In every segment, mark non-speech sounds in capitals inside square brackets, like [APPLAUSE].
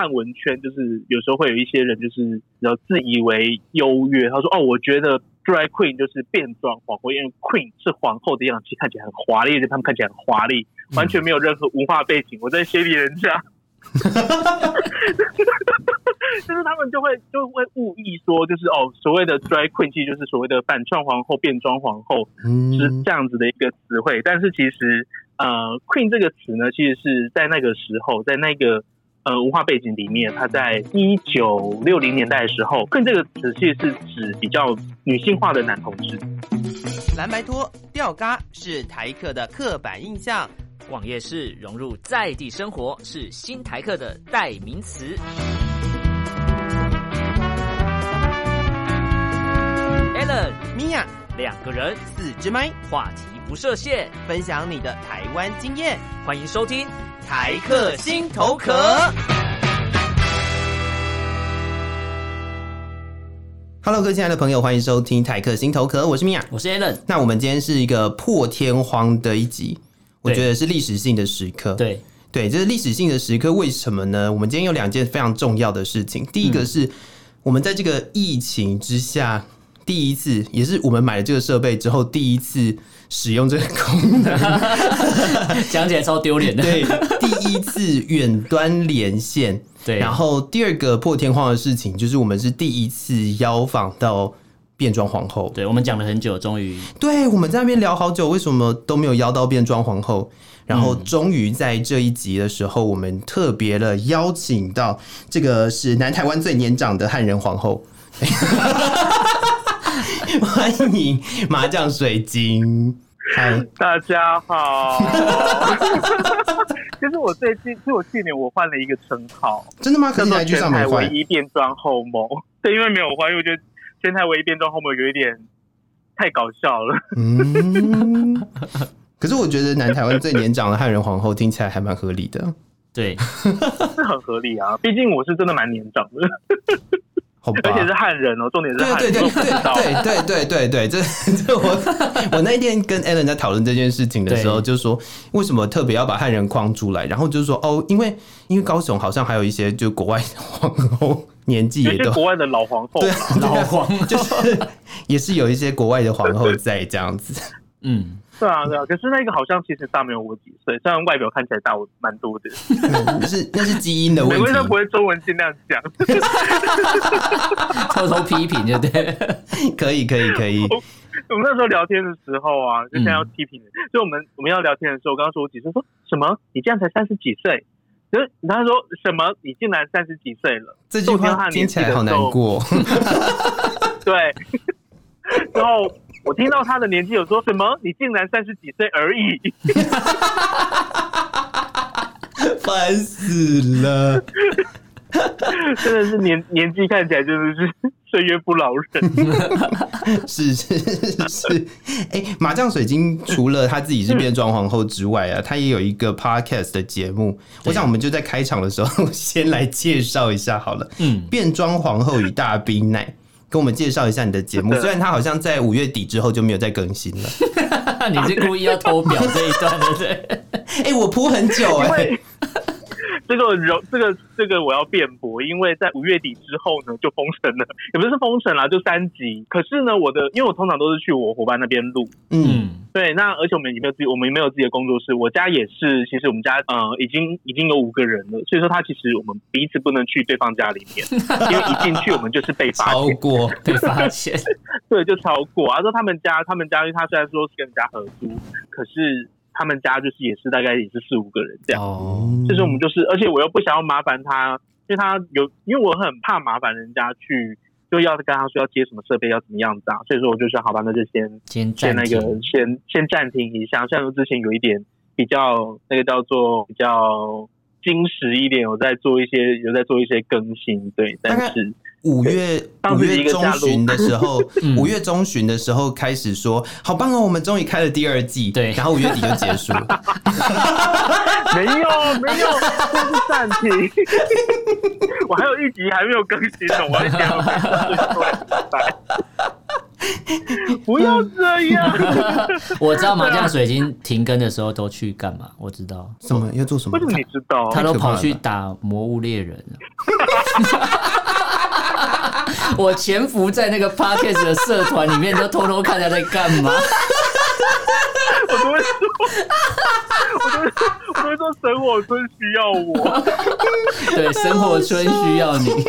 汉文圈，就是有时候会有一些人就是然后自以为优越，他说哦，我觉得 drag queen 就是变装皇后，因为 queen 是皇后的样子，看起来很华丽，而且他们看起来很华丽，完全没有任何文化背景，我在学别人家。[LAUGHS] 就是他们就会就会误意说，就是哦，所谓的 drag queen 其实就是所谓的反串皇后、变装皇后，是这样子的一个词汇。但是其实呃，queen 这个词呢，其实是在那个时候，在那个呃文化背景里面，它在一九六零年代的时候，queen 这个词其实是指比较女性化的男同志。蓝白拖、吊嘎是台客的刻板印象。网页式融入在地生活是新台客的代名词。Allen、Mia 两个人四支麦，话题不设限，分享你的台湾经验。欢迎收听台客心头壳。Hello，各位亲爱的朋友，欢迎收听台客心头壳，我是米娅我是 Allen。那我们今天是一个破天荒的一集。我觉得是历史性的时刻。对对，这是历史性的时刻。为什么呢？我们今天有两件非常重要的事情。第一个是我们在这个疫情之下，第一次，也是我们买了这个设备之后第一次使用这个功能，[LAUGHS] 讲起来超丢脸的。对，第一次远端连线。对，然后第二个破天荒的事情就是我们是第一次邀访到。变装皇后，对，我们讲了很久，终于，对，我们在那边聊好久，为什么都没有邀到变装皇后？然后终于在这一集的时候，我们特别的邀请到这个是南台湾最年长的汉人皇后，[LAUGHS] [LAUGHS] 欢迎麻将水晶。嗨，大家好。[LAUGHS] 其实我最近，其实我去年我换了一个称号，真的吗？可是台剧上没换。唯一变装后母，[LAUGHS] 对，因为没有换，因为我觉得。现在唯一变装后梦有一点太搞笑了。嗯，可是我觉得南台湾最年长的汉人皇后听起来还蛮合理的。对，是很合理啊，毕竟我是真的蛮年长的。好吧，而且是汉人哦，重点是汉人。对对对对对对对对，这这我我那一天跟 Allen 在讨论这件事情的时候，就说为什么特别要把汉人框出来，然后就是说哦，因为因为高雄好像还有一些就国外皇后。年纪也都国外的老皇后，对，老皇就是也是有一些国外的皇后在这样子。嗯，对啊，对啊。可是那个好像其实大没有我几岁，虽然外表看起来大我蛮多的。那是那是基因的问题。每个人都不会中文尽量讲，[LAUGHS] 偷偷批评就对。可以可以可以。我们那时候聊天的时候啊，就现在要批评，就我们我们要聊天的时候，我刚刚说我几岁，说什么？你这样才三十几岁？就是他说什么？你竟然三十几岁了？这句话听起来好难过。[LAUGHS] 对，[LAUGHS] 然后我听到他的年纪有说什么？你竟然三十几岁而已，[LAUGHS] 烦死了。[LAUGHS] 真的是年年纪看起来真的是岁月不饶人，[LAUGHS] 是是是。哎、欸，麻将水晶除了他自己是变装皇后之外啊，他也有一个 podcast 的节目。我想我们就在开场的时候先来介绍一下好了。嗯，变装皇后与大冰奶，跟我们介绍一下你的节目。[LAUGHS] 虽然他好像在五月底之后就没有再更新了。[LAUGHS] 你是故意要偷表这一段对不对？[LAUGHS] 哎、欸，我铺很久哎、欸。这个柔，这个这个我要辩驳，因为在五月底之后呢，就封城了，[LAUGHS] 也不是封城啦，就三级。可是呢，我的因为我通常都是去我伙伴那边录，嗯，对，那而且我们也没有自己，我们也没有自己的工作室，我家也是，其实我们家呃已经已经有五个人了，所以说他其实我们彼此不能去对方家里面，[LAUGHS] 因为一进去我们就是被发现，超过被发现，[LAUGHS] 对，就超过。他说他们家，他们家，因为他虽然说是跟人家合租，可是。他们家就是也是大概也是四五个人这样，哦，就是我们就是，而且我又不想要麻烦他，因为他有，因为我很怕麻烦人家去，就要跟他说要接什么设备要怎么样子啊，所以说我就说好吧，那就先先先那个先先暂停一下，像之前有一点比较那个叫做比较精实一点，有在做一些有在做一些更新，对，但是。五月五月中旬的时候，[LAUGHS] 五月中旬的时候开始说，好棒哦，我们终于开了第二季。对，然后五月底就结束了。[LAUGHS] 没有没有，这是暂停。[LAUGHS] 我还有一集还没有更新呢，我还想不要这样！我知道麻将水晶停更的时候都去干嘛？我知道什么要做什么？为什么你知道？他都跑去打魔物猎人我潜伏在那个 Podcast 的社团里面，都偷偷看他在干嘛。我都会说，我都会说，我都会说，生活村需要我。[LAUGHS] 对，生活村需要你。[LAUGHS]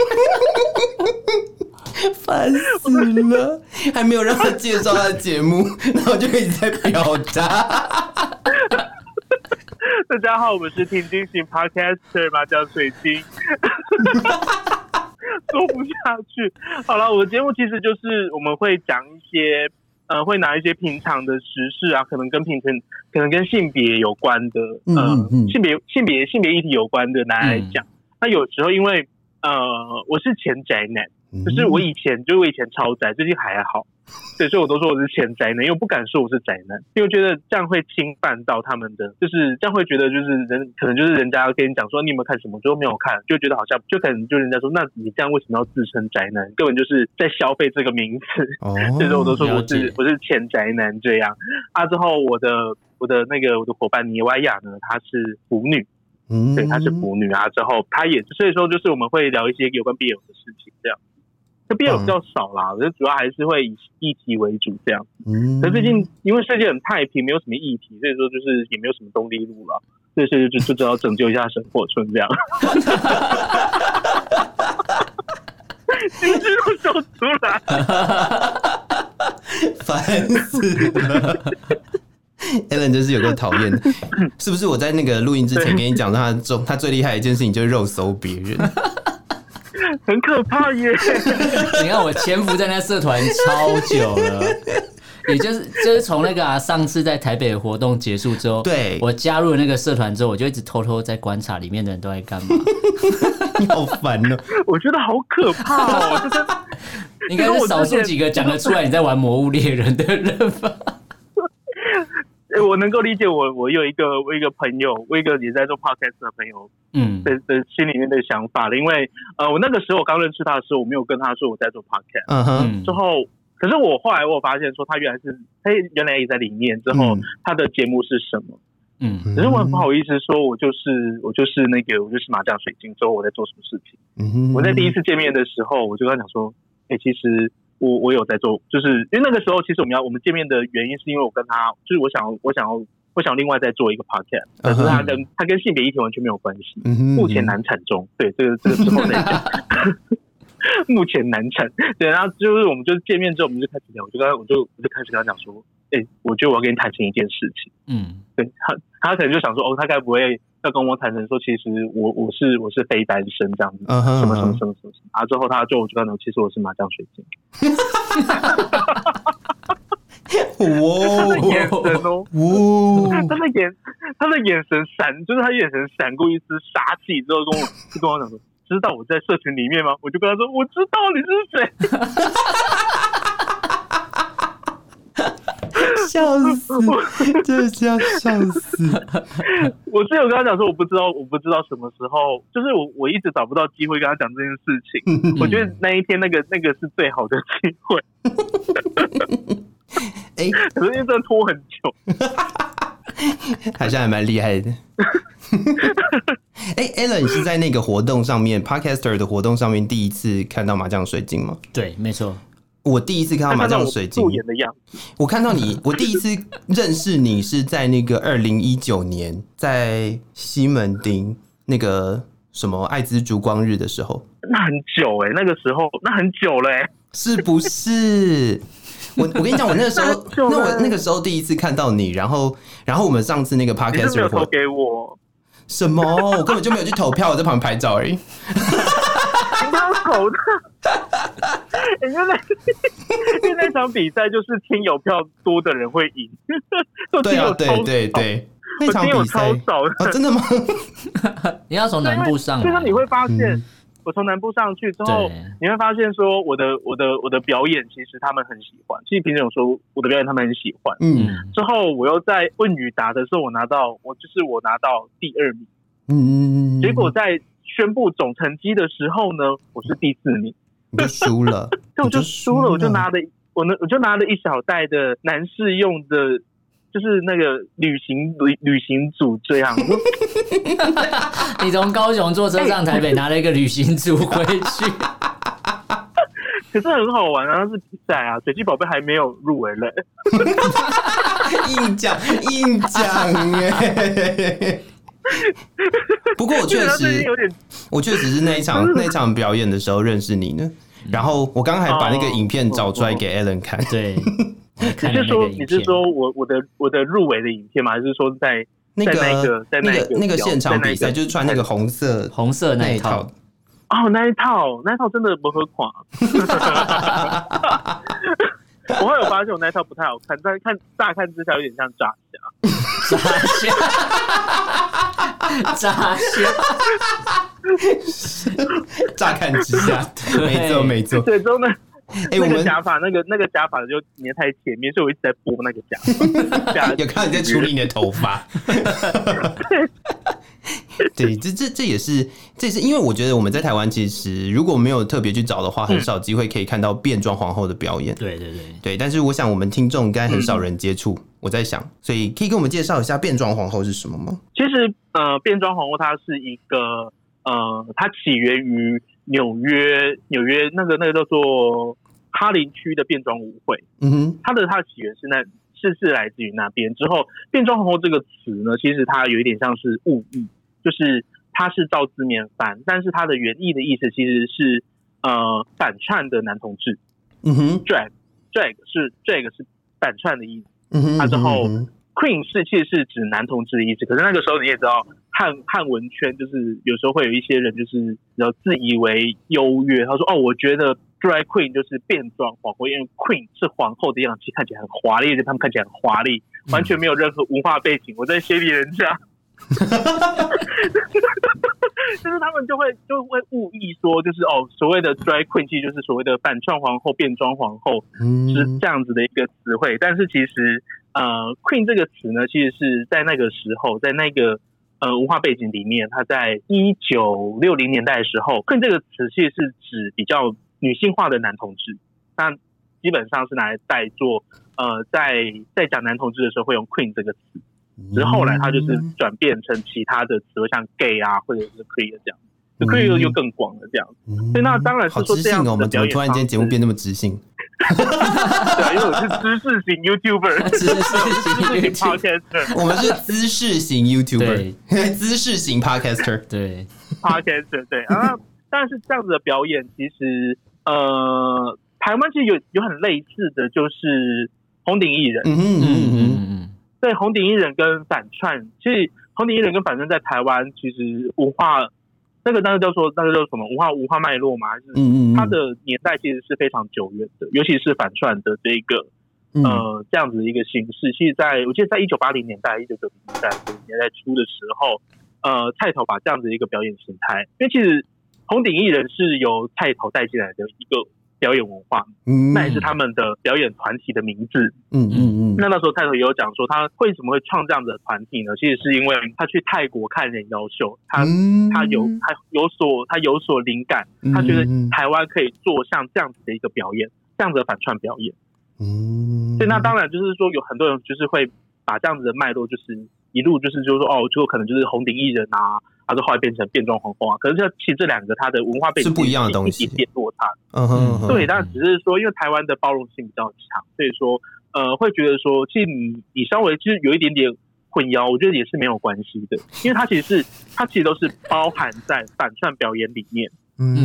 烦死了，[LAUGHS] 还没有让他介绍他的节目，然后就一直在表达。大家好，我们是听经型 Podcaster 麻将水晶。[LAUGHS] 说不下去。好了，我的节目其实就是我们会讲一些，呃，会拿一些平常的时事啊，可能跟平常可能跟性别有关的，呃，嗯嗯性别性别性别议题有关的拿来讲。那、嗯、有时候因为呃，我是前宅男。就是我以前，就是我以前超宅，最近还好，对，所以我都说我是前宅男，因为我不敢说我是宅男，因为我觉得这样会侵犯到他们的，就是这样会觉得就是人可能就是人家要跟你讲说你有没有看什么，最后没有看，就觉得好像就可能就人家说，那你这样为什么要自称宅男？根本就是在消费这个名词，所以说我都说我是我是前宅男这样。啊，之后我的我的那个我的伙伴尼瓦亚呢，她是腐女，嗯，对，她是腐女啊，之后她也所以说就是我们会聊一些有关 BL 的事情这样。BL 比较少啦，我觉得主要还是会以议题为主这样。嗯，可最近因为世界很太平，没有什么议题，所以说就是也没有什么动力录了，所以说就就知道拯救一下生活村这样。情绪都笑出来，烦死了。Allen 就是有个讨厌的，是不是？我在那个录音之前跟你讲，他最他最厉害的一件事情就是肉搜别人。很可怕耶！[LAUGHS] 你看我潜伏在那社团超久了，也就是就是从那个啊，上次在台北活动结束之后，对，我加入了那个社团之后，我就一直偷偷在观察里面的人都在干嘛。[LAUGHS] 你好烦哦！[LAUGHS] 我觉得好可怕哦，就是应该是少数几个讲得出来你在玩魔物猎人的人吧。我能够理解我，我有一个我一个朋友，我一个也在做 podcast 的朋友，嗯，的的心里面的想法了。因为呃，我那个时候我刚认识他的时候，我没有跟他说我在做 podcast。嗯哼。之后，可是我后来我发现说，他原来是他原来也在里面。之后，他的节目是什么？嗯，可是我很不好意思说，我就是我就是那个我就是麻将水晶。之后我在做什么事情？嗯哼。我在第一次见面的时候，我就跟他讲说，哎、欸，其实。我我有在做，就是因为那个时候，其实我们要我们见面的原因，是因为我跟他，就是我想我想要我想另外再做一个 podcast，可是他跟他跟性别议题完全没有关系，目前难产中，对这个这个之后再讲，[LAUGHS] 目前难产，对，然后就是我们就见面之后，我们就开始聊，我就跟他我就我就开始跟他讲说，哎、欸，我觉得我要跟你谈成一件事情，嗯，对他他可能就想说，哦，他该不会。要跟我坦诚说，其实我我是我是非单身这样子，什么什么什么什么啊？之后他就我就跟他讲，其实我是麻将水晶。哇！他的眼神哦，哇！他的眼他的眼神闪，就是他眼神闪过一丝杀气，之后跟我就跟我讲说，知道我在社群里面吗？我就跟他说，我知道你是谁。[LAUGHS] 笑死！这叫笑死！[LAUGHS] 我是有跟他讲说，我不知道，我不知道什么时候，就是我我一直找不到机会跟他讲这件事情。[LAUGHS] 我觉得那一天那个那个是最好的机会。哎、欸，可是因为真的拖很久，好像还蛮厉害的。哎、欸、，Allen 是在那个活动上面，Podcaster 的活动上面第一次看到麻将水晶吗？对，没错。我第一次看到麻将水晶，我看到你，[LAUGHS] 我第一次认识你是在那个二零一九年，在西门町那个什么艾滋烛光日的时候，那很久哎、欸，那个时候那很久嘞、欸，是不是？我我跟你讲，我那个时候，[LAUGHS] 那，那我那个时候第一次看到你，然后然后我们上次那个 podcast 没有投给我什么？我根本就没有去投票，我在旁边拍照而已。投的，[LAUGHS] 因为那 [LAUGHS] 因为那场比赛就是听有票多的人会赢，[LAUGHS] 对啊，对对对，那场比赛超少的、哦，真的吗？你要从南部上，就是你会发现，嗯、我从南部上去之后，你会发现说，我的我的我的表演其实他们很喜欢，其实平时有说我的表演他们很喜欢，嗯，之后我又在问与答的时候，我拿到我就是我拿到第二名，嗯，结果在。宣布总成绩的时候呢，我是第四名，[LAUGHS] 你就输了，[LAUGHS] 对，我就输了，我就拿了我呢，我就拿了一小袋的男士用的，就是那个旅行旅旅行组这样，[LAUGHS] [LAUGHS] 你从高雄坐车上台北，拿了一个旅行组回去。[LAUGHS] 可是很好玩啊，是比赛啊，水晶宝贝还没有入围嘞。硬讲硬讲耶。不过我确实我确实是那一场那一场表演的时候认识你呢。然后我刚刚还把那个影片找出来给 Alan 看。对，你是说你是说我我的我的入围的影片吗？还是说在那个那个那个那个现场比赛，就是穿那个红色红色那一套？哦，那一套那一套真的不合款。我后来有发现我那一套不太好看，但看乍看之下有点像炸虾，炸虾，炸虾，乍看之下，没错没错，最终呢，哎，我们假发那个那个假发就粘太前面，所以我一直在拨那个假发，[LAUGHS] 有看你在处理你的头发。对，这这这也是，这也是因为我觉得我们在台湾其实如果没有特别去找的话，很少机会可以看到变装皇后的表演。对对对对，但是我想我们听众应该很少人接触。我在想，所以可以跟我们介绍一下变装皇后是什么吗？其实呃，变装皇后它是一个呃，它起源于纽约，纽约那个那个叫做哈林区的变装舞会。嗯哼，它的它的起源是那。是是来自于那边之后，变装皇后这个词呢，其实它有一点像是误译，就是它是照字面翻，但是它的原意的意思其实是呃反串的男同志。嗯哼，drag drag 是 drag 是反串的意思。嗯哼，它之后 queen 是其实是指男同志的意思。可是那个时候你也知道，汉汉文圈就是有时候会有一些人就是然后自以为优越，他说哦，我觉得。Drag Queen 就是变装皇后，因为 Queen 是皇后的样子，看起来很华丽，他们看起来很华丽，完全没有任何文化背景。我在学别人家，[LAUGHS] 就是他们就会就会误意说，就是哦，所谓的 Drag Queen 其实就是所谓的反串皇后、变装皇后，是这样子的一个词汇。但是其实呃，Queen 这个词呢，其实是在那个时候，在那个呃文化背景里面，它在一九六零年代的时候，Queen 这个词其实是指比较。女性化的男同志，那基本上是拿来代做，呃，在在讲男同志的时候会用 queen 这个词，只是后来它就是转变成其他的词，像 gay 啊，或者是 queer 这样就，queer 又更广了这样。所以那当然是说这样的表演，我们怎么突然间节目变那么知性？[LAUGHS] 对，因为我是知识型 YouTuber，[LAUGHS] 知识型 Podcaster，我们是知识型 YouTuber，知识型 Podcaster，对，Podcaster，对啊。但是这样子的表演，其实。呃，台湾其实有有很类似的就是红顶艺人，嗯嗯嗯嗯，对，红顶艺人跟反串，其实红顶艺人跟反串在台湾其实文化那个那个叫做那个叫什么文化文化脉络嘛，还是嗯嗯，它的年代其实是非常久远的，尤其是反串的这个呃这样子的一个形式，其实在我记得在一九八零年代、一九九零年代年代初的时候，呃，菜头把这样子的一个表演形态，因为其实。红顶艺人是由菜头带进来的一个表演文化，嗯，那也是他们的表演团体的名字，嗯嗯嗯。那那时候菜头也有讲说，他为什么会创这样子的团体呢？其实是因为他去泰国看人妖秀，他他有他有所他有所灵感，他觉得台湾可以做像这样子的一个表演，这样子的反串表演，嗯。所以那当然就是说，有很多人就是会把这样子的脉络，就是一路就是就是说，哦，最后可能就是红顶艺人啊。他是后来变成变装皇后啊，可是这其实这两个它的文化背景是不一样的东西，一点落差。嗯哼，对，但只是说，因为台湾的包容性比较强，所以说呃会觉得说，其实你你稍微就是有一点点混淆，我觉得也是没有关系的，因为它其实是它其实都是包含在反串表演里面。嗯，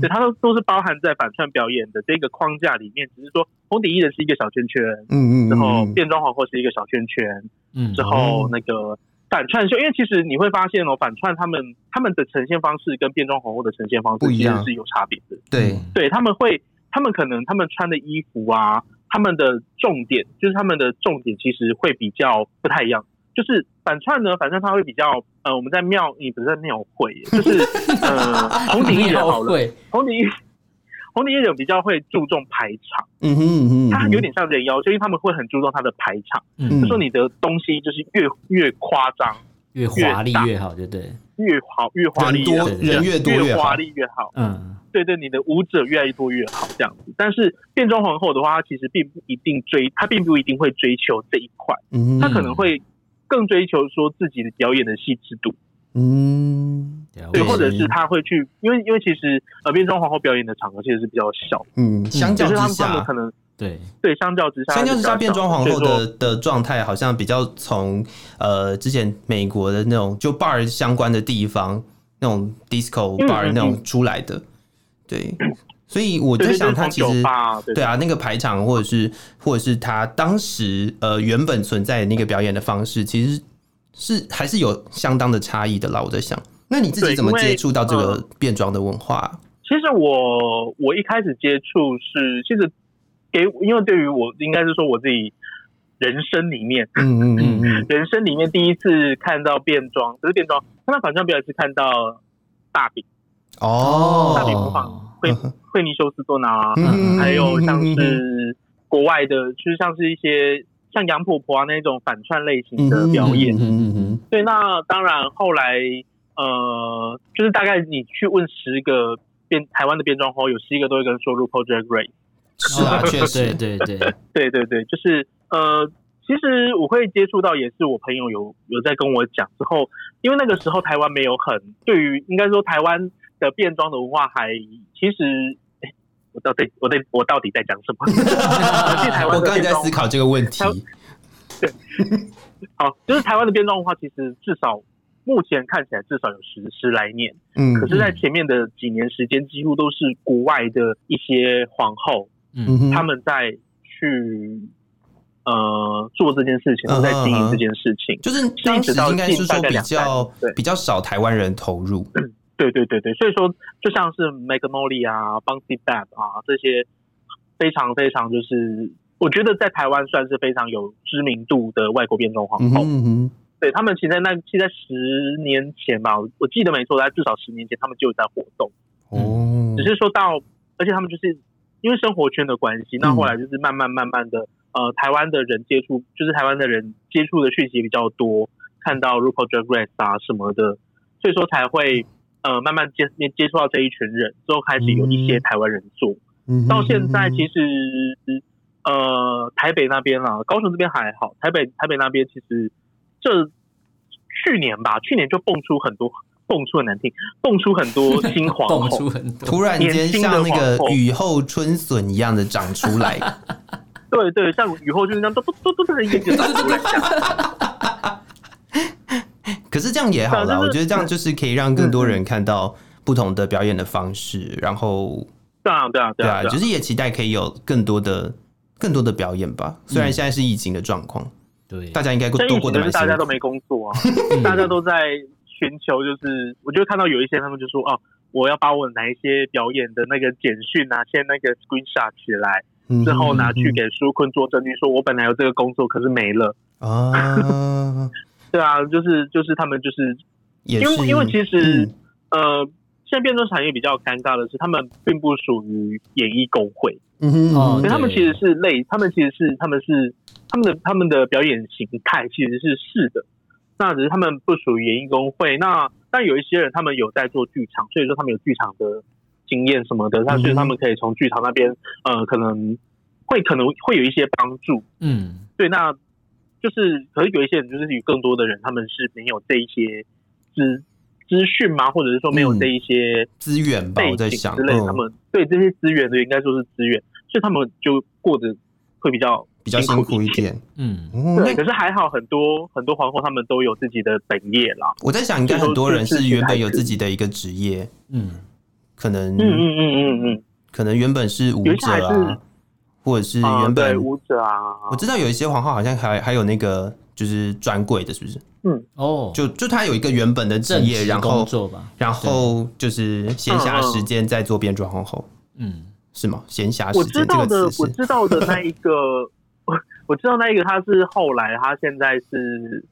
对，它都都是包含在反串表演的这个框架里面，只是说红底艺人是一个小圈圈，嗯嗯，然后变装皇后是一个小圈圈，嗯，之后那个。反串秀，因为其实你会发现哦，反串他们他们的呈现方式跟变装皇后的呈现方式其实是有差别的。对，对，他们会，他们可能他们穿的衣服啊，他们的重点就是他们的重点其实会比较不太一样。就是反串呢，反正他会比较呃，我们在庙，你不是在庙会，就是呃，红顶 [LAUGHS] 艺人好了，红顶。红顶艺人比较会注重排场，嗯哼嗯哼，他有点像人妖，就因为他们会很注重他的排场，嗯，就说你的东西就是越越夸张，越华丽越好，对对，越好越华丽，多人越多越华丽越好，嗯，对对，你的舞者越来越多越好这样子。但是变装皇后的话，她其实并不一定追，她并不一定会追求这一块，嗯，他可能会更追求说自己的表演的细致度，嗯，对，或者是他会去，因为因为其实呃变装皇后表演的场合其实是比较小，嗯，相较之下，可能对。对，相较之下，相较之下变装皇后的的状态好像比较从呃之前美国的那种就 bar 相关的地方那种 disco bar 那种出来的，对。[CLEARS THROAT] 所以我在想，他其实对啊，那个排场或者是或者是他当时呃原本存在的那个表演的方式，其实是还是有相当的差异的啦。我在想，那你自己怎么接触到这个变装的文化？呃，其实我我一开始接触是，其实给因为对于我应该是说我自己人生里面，嗯嗯嗯嗯，[LAUGHS] 人生里面第一次看到变装，不是变装，看到反串表演是看到大饼哦，大饼模仿。惠惠妮休斯顿啊，还有像是国外的，就是像是一些像杨婆婆啊那种反串类型的表演。对，那当然后来呃，就是大概你去问十个变台湾的变装皇后，有十一个都会跟人说 RuPaul Drag Race。[LAUGHS] 是啊，确实，[LAUGHS] 对对对对对对，就是呃，其实我会接触到也是我朋友有有在跟我讲之后，因为那个时候台湾没有很对于应该说台湾。的变装的文化还其实，欸、我到底我在我到底在讲什么？[LAUGHS] 我刚才在思考这个问题。对，好，就是台湾的变装文化，其实至少目前看起来至少有十十来年。嗯，可是，在前面的几年时间，几乎都是国外的一些皇后，嗯，他们在去呃做这件事情，都在经营这件事情。就是当时应该是说比较比较少台湾人投入。[CLEARS THROAT] 对对对对，所以说就像是 Magnolia 啊、Bouncy Bab 啊这些非常非常就是，我觉得在台湾算是非常有知名度的外国变装皇后。嗯哼，对他们其实在那其实在十年前吧，我记得没错，在至少十年前他们就有在活动。哦，只是说到，而且他们就是因为生活圈的关系，那后来就是慢慢慢慢的，呃，台湾的人接触，就是台湾的人接触的讯息比较多，看到 RuPaul Drag Race 啊什么的，所以说才会。呃，慢慢接接触到这一群人之后，开始有一些台湾人做。嗯，到现在其实呃，台北那边啊，高雄这边还好。台北台北那边其实这去年吧，去年就蹦出很多，蹦出很难听，蹦出很多新皇后，蹦出很多，突然间像那个雨后春笋一样的长出来。[LAUGHS] 对对，像雨后春笋一样，都都都都是一个个长出来。[LAUGHS] [LAUGHS] 可是这样也好啦，我觉得这样就是可以让更多人看到不同的表演的方式，然后对啊对啊对啊，就是也期待可以有更多的更多的表演吧。虽然现在是疫情的状况，对，大家应该都过得蛮辛苦，大家都没工作啊，[LAUGHS] 大家都在寻求，就是我就会看到有一些他们就说哦，我要把我哪一些表演的那个简讯啊，先那个 screenshot 起来，之后拿去给书坤做证据，说我本来有这个工作，可是没了。啊。对啊，就是就是他们就是，因为因为其实、嗯、呃，现在变装产业比较尴尬的是，他们并不属于演艺工会，嗯哼，所以他们其实是类，他们其实是他们是他们的他们的表演形态其实是是的，那只是他们不属于演艺工会。那但有一些人他们有在做剧场，所以说他们有剧场的经验什么的，那所以他们可以从剧场那边呃，可能会可能会有一些帮助，嗯，对，那。就是，可是有一些人，就是有更多的人，他们是没有这一些资资讯吗？或者是说没有这一些资源吧？我在想，之类，他们对这些资源的应该说是资源，所以他们就过得会比较比较辛苦一点。嗯，对。可是还好，很多很多皇后他们都有自己的本业啦。我在想，应该很多人是原本有自己的一个职业，嗯，可能，嗯嗯嗯嗯嗯，可能原本是舞者啊。或者是原本舞者啊，我知道有一些皇后好像还还有那个就是专柜的，是不是？嗯，哦，就就他有一个原本的职业，然后然后就是闲暇时间在做变装皇后，嗯，是吗？闲暇时间，我知道的，我知道的那一个，我我知道那一个，他是后来他现在是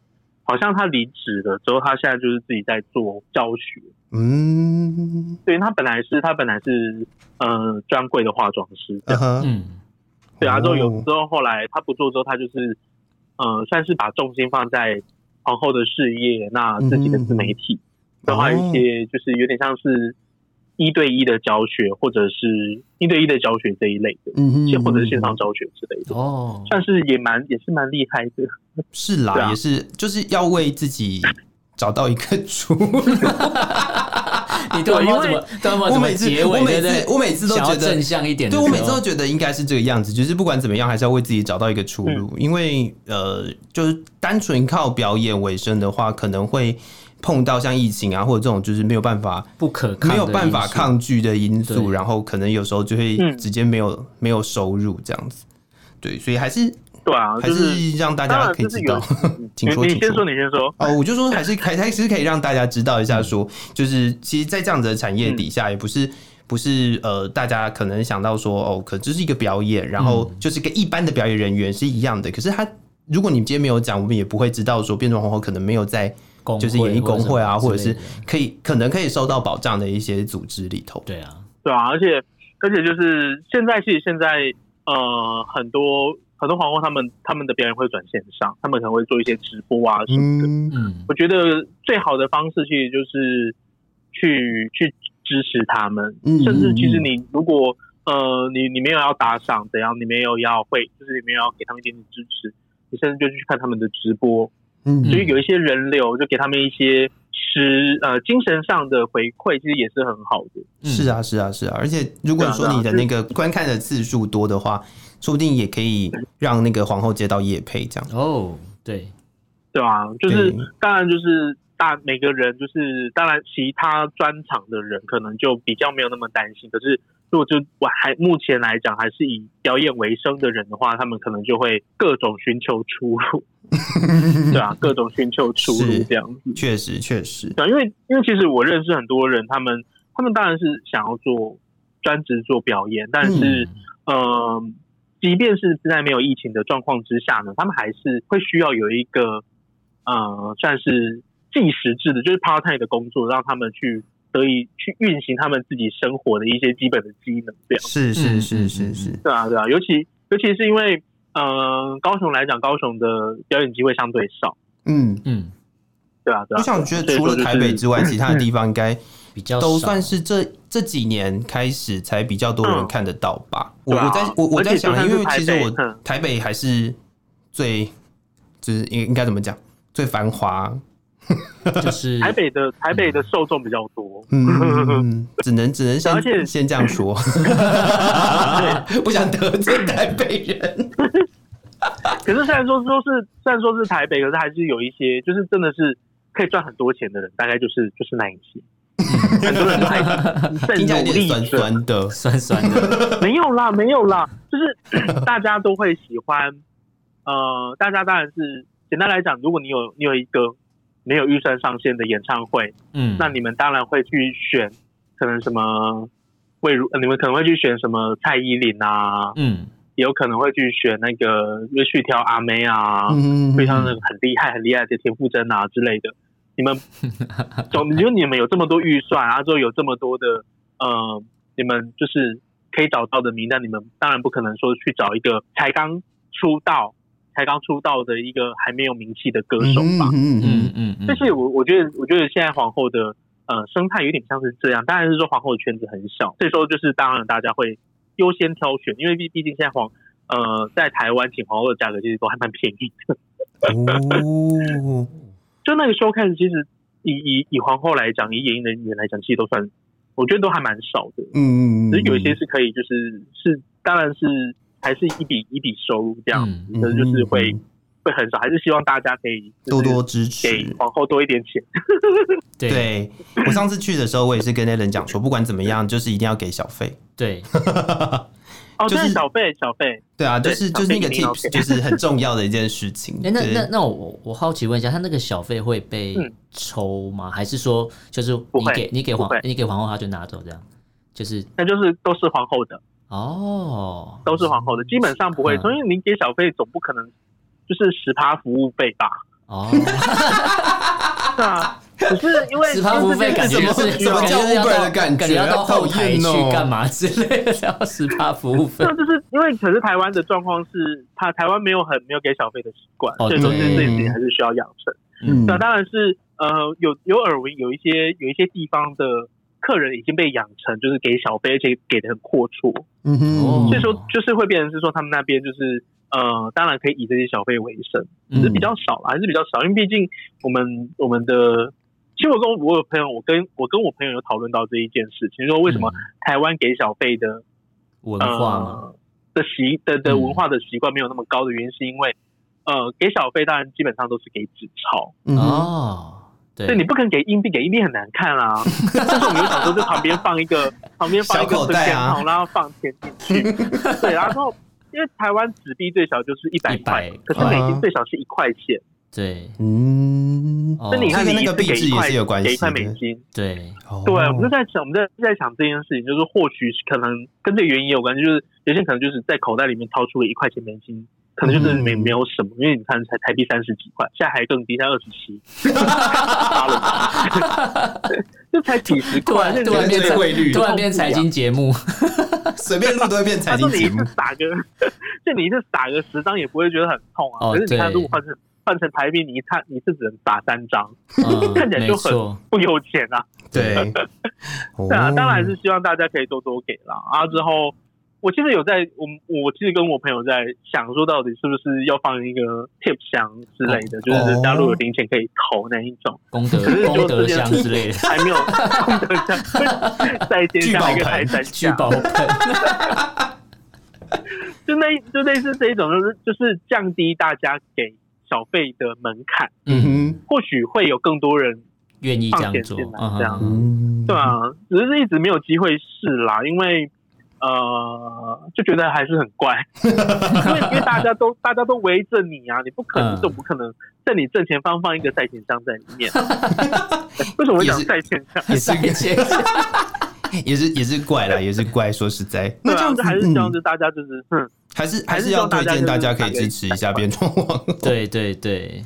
好像他离职了之后，他现在就是自己在做教学，嗯，对，他本来是他本来是呃专柜的化妆师，嗯。对啊，之后有之后后来他不做之后，他就是呃，算是把重心放在皇后的事业，那自己的自媒体，然后还有一些就是有点像是一对一的教学，或者是一对一的教学这一类的，嗯嗯，或者是线上教学之类的，哦，算是也蛮也是蛮厉害的，[LAUGHS] 是啦，也是就是要为自己找到一个出路。[LAUGHS] 你突然怎么突然怎么结尾？我每次我每次都觉得正向一点，对我每次都觉得应该是这个样子，就是不管怎么样，还是要为自己找到一个出路。因为呃，就是单纯靠表演为生的话，可能会碰到像疫情啊，或者这种就是没有办法不可没有办法抗拒的因素，然后可能有时候就会直接没有没有收入这样子。对，所以还是。对啊，还是让大家可以知道。[LAUGHS] 请说，你先说，你先说。哦，我就说还是还还是可以让大家知道一下，说就是其实，在这样子的产业底下，也不是不是呃，大家可能想到说哦，可这是一个表演，然后就是跟一般的表演人员是一样的。可是他，如果你今天没有讲，我们也不会知道说变装皇后可能没有在就是演艺工会啊，或者是可以可能可以受到保障的一些组织里头。对啊，对啊，而且而且就是现在，其实现在呃很多。很多皇后他们他们的表演会转线上，他们可能会做一些直播啊什么的。嗯，我觉得最好的方式其实就是去去支持他们，嗯甚至其实你如果呃你你没有要打赏怎样，你没有要会，就是你没有要给他们一点点支持，你甚至就去看他们的直播。嗯，所以有一些人流就给他们一些实呃精神上的回馈，其实也是很好的。是啊，是啊，是啊，而且如果说你的那个观看的次数多的话。说不定也可以让那个皇后接到叶配这样。哦，对，对啊，就是当然就是大每个人就是当然其他专场的人可能就比较没有那么担心，可是如果就我还目前来讲还是以表演为生的人的话，他们可能就会各种寻求出路，[LAUGHS] 对啊，各种寻求出路这样子，确实确实，对，因为因为其实我认识很多人，他们他们当然是想要做专职做表演，但是嗯。呃即便是在没有疫情的状况之下呢，他们还是会需要有一个呃，算是计时制的，就是 part time 的工作，让他们去得以去运行他们自己生活的一些基本的机能。这样是是是是是，对啊对啊，尤其尤其是因为呃，高雄来讲，高雄的表演机会相对少。嗯嗯，对啊对啊。我想觉得除了台北之外，其他的地方应该。比较都算是这这几年开始才比较多人看得到吧。我我在我我在想，因为其实我台北还是最就是应应该怎么讲最繁华，就是 [LAUGHS] 台北的台北的受众比较多。嗯，[LAUGHS] 只能只能先先这样说，[LAUGHS] 不想得罪台北人。可是虽然说说是虽然说是台北，可是还是有一些就是真的是可以赚很多钱的人，大概就是就是那一些。[LAUGHS] 很多人都 [LAUGHS] 还在努力酸酸的，酸酸的，[LAUGHS] 没有啦，没有啦，就是 [COUGHS] 大家都会喜欢。呃，大家当然是简单来讲，如果你有你有一个没有预算上限的演唱会，嗯，那你们当然会去选，可能什么魏如，你们可能会去选什么蔡依林啊，嗯，也有可能会去选那个乐序跳阿妹啊，嗯，非常的很厉害很厉害的田馥甄啊之类的。你们总，[LAUGHS] 因为你们有这么多预算，然后就有这么多的呃，你们就是可以找到的名单，你们当然不可能说去找一个才刚出道、才刚出道的一个还没有名气的歌手吧。嗯嗯嗯嗯。但是我我觉得，我觉得现在皇后的呃生态有点像是这样，当然是说皇后的圈子很小，所以说就是当然大家会优先挑选，因为毕毕竟现在皇呃在台湾请皇后的价格其实都还蛮便宜的。哦。[LAUGHS] 就那个时候开始，其实以以以皇后来讲，以演艺人员来讲，其实都算，我觉得都还蛮少的。嗯嗯嗯。只是有一些是可以，就是是，当然是还是一笔一笔收入这样，可是就是会会很少，还是希望大家可以多多支持，给皇后多一点钱。[LAUGHS] 对，我上次去的时候，我也是跟那人讲说，不管怎么样，就是一定要给小费。对。[LAUGHS] 哦，就是小费，小费，对啊，就是就是那个 tips，就是很重要的一件事情。[LAUGHS] 哎，那那那我我好奇问一下，他那个小费会被抽吗？还是说就是你给你给皇你给皇后，他就拿走这样？就是那就是都是皇后的哦，都是皇后的，基本上不会抽，因为你给小费总不可能就是十趴服务费吧？哦，[LAUGHS] 是啊。可是因为十趴服务费感觉是什么叫 Uber 的感觉，要到后台去干嘛之类的，[LAUGHS] 要十趴服务费。那就是因为可是台湾的状况是，他台湾没有很没有给小费的习惯，所以说这件事情还是需要养成。嗯，那当然是呃有有耳闻，有一些有一些地方的客人已经被养成就是给小费，而且给的很阔绰。嗯哼，所以说就是会变成是说他们那边就是。呃，当然可以以这些小费为生，只是比较少啦，还是比较少，因为毕竟我们我们的，其实我跟我有朋友，我跟我跟我朋友有讨论到这一件事情，说为什么台湾给小费的文化的习的的文化的习惯没有那么高的原因，是因为呃，给小费当然基本上都是给纸钞哦。对，你不可能给硬币，给硬币很难看啊。[LAUGHS] 但是我们有想说，在旁边放一个，旁边放一个存钱筒，然后放钱进去。对，然后因为台湾纸币最小就是一百块，可是美金最少是一块钱。对，嗯，那你看，那个币值也是有关系，给一块美金。对，对，我们就在想，我们在在想这件事情，就是或许可能跟这个原因有关系，就是有些人可能就是在口袋里面掏出了一块钱美金。可能就是没没有什么，因为你看才台币三十几块，现在还更低，才二十七，[LAUGHS] 就才几十块，突然变汇率，突然变财经节目，[LAUGHS] 随便录都会变财经节目。打个，[LAUGHS] 就你一次打个十张也不会觉得很痛啊。可是你看，如果换成换成台币，你一看你是只能打三张，[LAUGHS] 看起来就很不有钱啊。[LAUGHS] 对，[LAUGHS] 对啊，当然是希望大家可以多多给啦。啊，之后。我其实有在，我我其实跟我朋友在想说，到底是不是要放一个 tip 箱之类的，就是大家如果有零钱可以投那一种功德功德箱之类的，还没有功德箱，再添加一个台山聚宝盆，就那就类似这一种，就是就是降低大家给小费的门槛，嗯哼，或许会有更多人愿意这样做，这样，对啊，只是一直没有机会试啦，因为。呃，就觉得还是很怪，[LAUGHS] 因为因为大家都大家都围着你啊，你不可能，总不可能在你正前方放一个赛钱箱在里面。[LAUGHS] 为什么会讲赛钱箱？也是 [LAUGHS] 也是也是怪啦，也是怪。说实在，那这样子还是这样子，大家就是嗯，还是还是要推荐大家可以支持一下变装皇。对对对，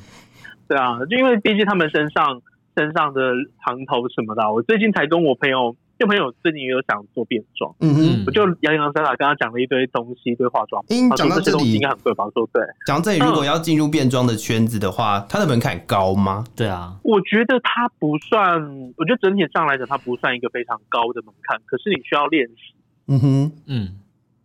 对啊，就因为毕竟他们身上身上的行头什么的，我最近才跟我朋友。就朋友最近也有想做变装，嗯嗯，我就洋洋洒洒跟他讲了一堆东西，一堆化妆。嗯，讲到这里应该很贵吧？说对，讲到这里，如果要进入变装的圈子的话，它的门槛高吗？对啊，我觉得它不算，我觉得整体上来讲，它不算一个非常高的门槛。可是你需要练习，嗯哼，嗯，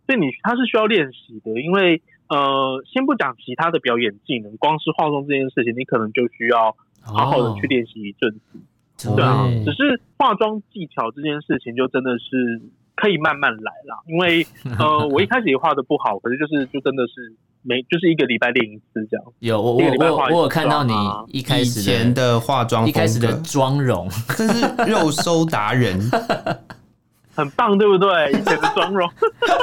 所以你他是需要练习的，因为呃，先不讲其他的表演技能，光是化妆这件事情，你可能就需要好好的去练习一阵子。对啊，只是化妆技巧这件事情就真的是可以慢慢来啦。因为呃，[LAUGHS] 我一开始也画的不好，可是就是就真的是每，就是一个礼拜练一次这样。有我我我我有看到你一开始前的化妆，一开始的妆容，[LAUGHS] 这是肉搜达人，[LAUGHS] 很棒，对不对？以前的妆容，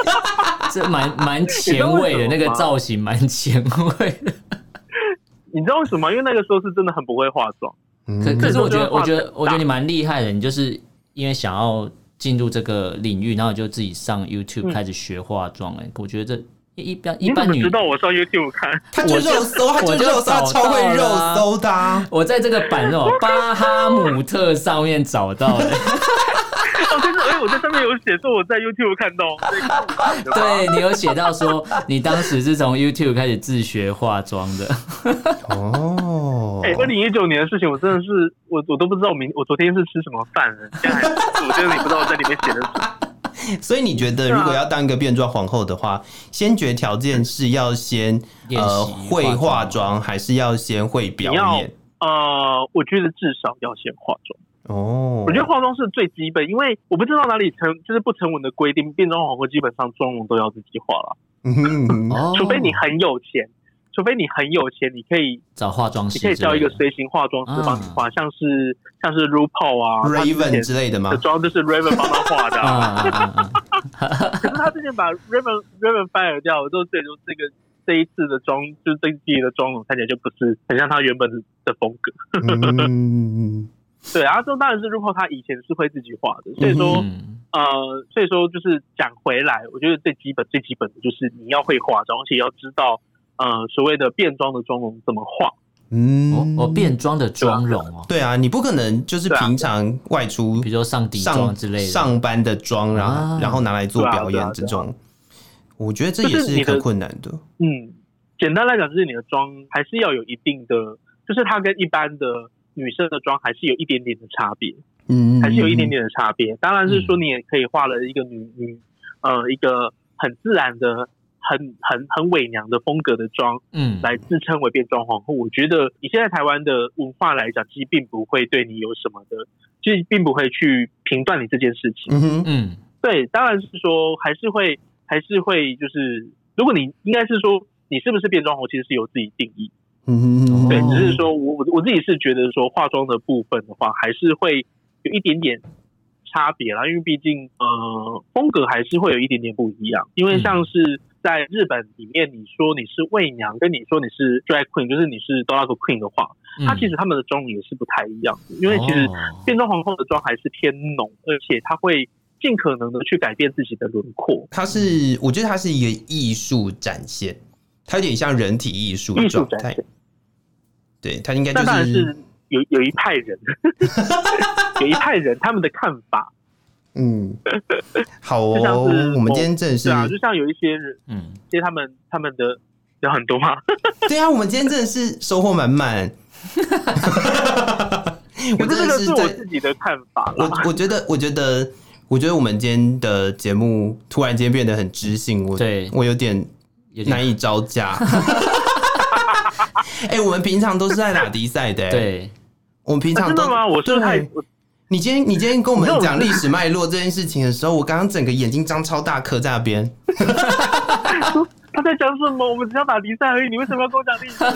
[LAUGHS] 这蛮蛮前卫的，那个造型蛮前卫的。你知道为什么？因为那个时候是真的很不会化妆。可可是我觉得，我觉得，我觉得你蛮厉害的。你就是因为想要进入这个领域，然后你就自己上 YouTube 开始学化妆。哎，我觉得这一般一般女，你知道我上 YouTube 看，[LAUGHS] 他就肉搜，他就肉搜，超会肉搜的。我在这个版那种巴哈姆特上面找到的。[LAUGHS] 哎，我在上面有写说我在 YouTube 看到，对，你有写到说你当时是从 YouTube 开始自学化妆的。哦，哎，二零一九年的事情，我真的是我我都不知道我明我昨天是吃什么饭了，现在还我觉得你不知道我在里面写的什么。所以你觉得如果要当一个变装皇后的话，先决条件是要先呃会化妆，还是要先会表演？呃，我觉得至少要先化妆。哦，我觉得化妆是最基本，因为我不知道哪里成就是不成文的规定，变装皇后基本上妆容都要自己化了。嗯，[LAUGHS] 除非你很有钱，除非你很有钱，你可以找化妆师，你可以叫一个随行化妆师帮你化，像是像是 RuPaul 啊、Raven 之类的嘛，妆就是 Raven 帮他化的。[LAUGHS] [LAUGHS] 可是他之前把 Raven Raven fire 掉了之后，这就这个这一次的妆，就是这一季的妆容看起来就不是很像他原本的风格。嗯。对，然后这当然是如果他以前是会自己画的，所以说，嗯、呃，所以说就是讲回来，我觉得最基本最基本的就是你要会化妆，而且要知道，呃，所谓的变装的妆容怎么画。嗯，哦，变装的妆容哦，对啊，你不可能就是平常外出，比如说上底妆之类的，上班的妆，然后、啊、然后拿来做表演这种，我觉得这也是很困难的。嗯，简单来讲，就是你的妆还是要有一定的，就是它跟一般的。女生的妆还是有一点点的差别，嗯，还是有一点点的差别。当然是说你也可以画了一个女女，呃，一个很自然的很很很伪娘的风格的妆，嗯，来自称为变装皇后。我觉得你现在台湾的文化来讲，其实并不会对你有什么的，其实并不会去评断你这件事情。嗯嗯，对，当然是说还是会还是会就是，如果你应该是说你是不是变装皇后，其实是由自己定义。嗯嗯，对，只是说我我我自己是觉得说化妆的部分的话，还是会有一点点。差别啦，因为毕竟呃风格还是会有一点点不一样。因为像是在日本里面，你说你是媚娘，跟你说你是 drag queen，就是你是 drag queen 的话，它其实他们的妆也是不太一样的。因为其实变装皇后的妆还是偏浓，而且它会尽可能的去改变自己的轮廓。它是，我觉得它是一个艺术展现，它有点像人体艺术的状态。对，它应该就是。有有一派人，有一派人，[LAUGHS] 他们的看法，嗯，好哦。[LAUGHS] 我们今天正是啊，就像有一些人，嗯，其实他们他们的有很多嘛。[LAUGHS] 对啊，我们今天真的是收获满满。我这个是我自己的看法。我我觉得，我觉得，我觉得我们今天的节目突然间变得很知性，我对我有点难以招架。[LAUGHS] 哎，我们平常都是在打比赛的，对。我们平常都、啊、真的吗？我是太你今天你今天跟我们讲历史脉络这件事情的时候，我刚刚整个眼睛张超大，磕在那边。[LAUGHS] 他在讲什么？我们只要打比赛而已，你为什么要跟我讲历史？[LAUGHS]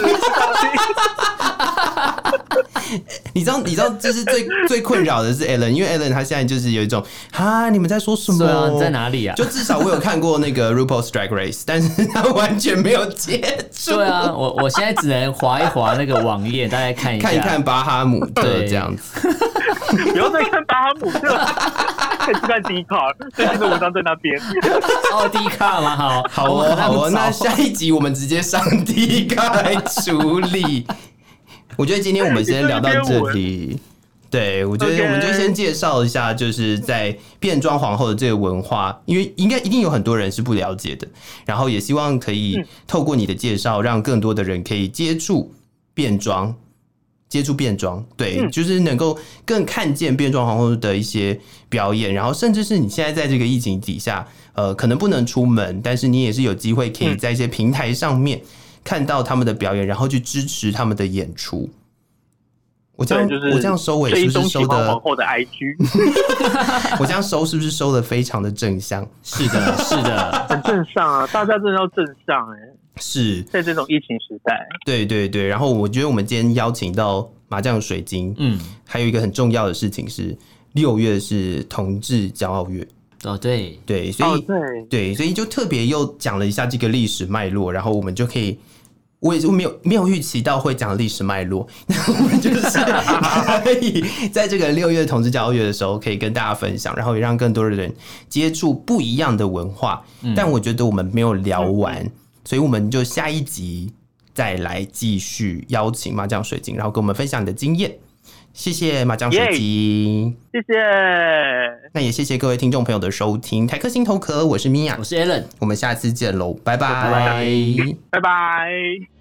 [LAUGHS] 你知道，你知道，这是最最困扰的是 Alan，因为 Alan 他现在就是有一种哈，你们在说什么？啊、你在哪里啊？就至少我有看过那个 RuPaul s t r i k e Race，但是他完全没有接触。对啊，我我现在只能划一划那个网页，大家看一看，看一看巴哈姆特这样子。[LAUGHS] 不要再看巴哈姆特，可以去看 Dcard 最近的文章在那边。哦，Dcard 吗？好，好哦，好哦。那下一集我们直接上 Dcard 来处理。[LAUGHS] 我觉得今天我们先聊到这里。对，我觉得我们就先介绍一下，就是在变装皇后的这个文化，因为应该一定有很多人是不了解的。然后也希望可以透过你的介绍，让更多的人可以接触变装。接触变装，对，嗯、就是能够更看见变装皇后的一些表演，然后甚至是你现在在这个疫情底下，呃，可能不能出门，但是你也是有机会可以在一些平台上面看到他们的表演，然后去支持他们的演出。我这样就是我这样收尾是不是收的？皇后的 IG，我这样收是不是收的 [LAUGHS] 非常的正向？是的，是的，[LAUGHS] 很正向啊！大家真的要正向哎、欸。是。在这种疫情时代，对对对。然后我觉得我们今天邀请到麻将水晶，嗯，还有一个很重要的事情是，六月是同志骄傲月。哦，对。对，所以、哦、对。对，所以就特别又讲了一下这个历史脉络，然后我们就可以，我也就没有没有预期到会讲历史脉络，那 [LAUGHS] 我们就是 [LAUGHS] 可以在这个六月同志骄傲月的时候，可以跟大家分享，然后也让更多的人接触不一样的文化。嗯、但我觉得我们没有聊完。嗯所以我们就下一集再来继续邀请麻将水晶，然后跟我们分享你的经验。谢谢麻将水晶，谢谢。那也谢谢各位听众朋友的收听，台客心头壳，我是米娅，我是 Allen，我们下次见喽，拜拜，拜拜。拜拜。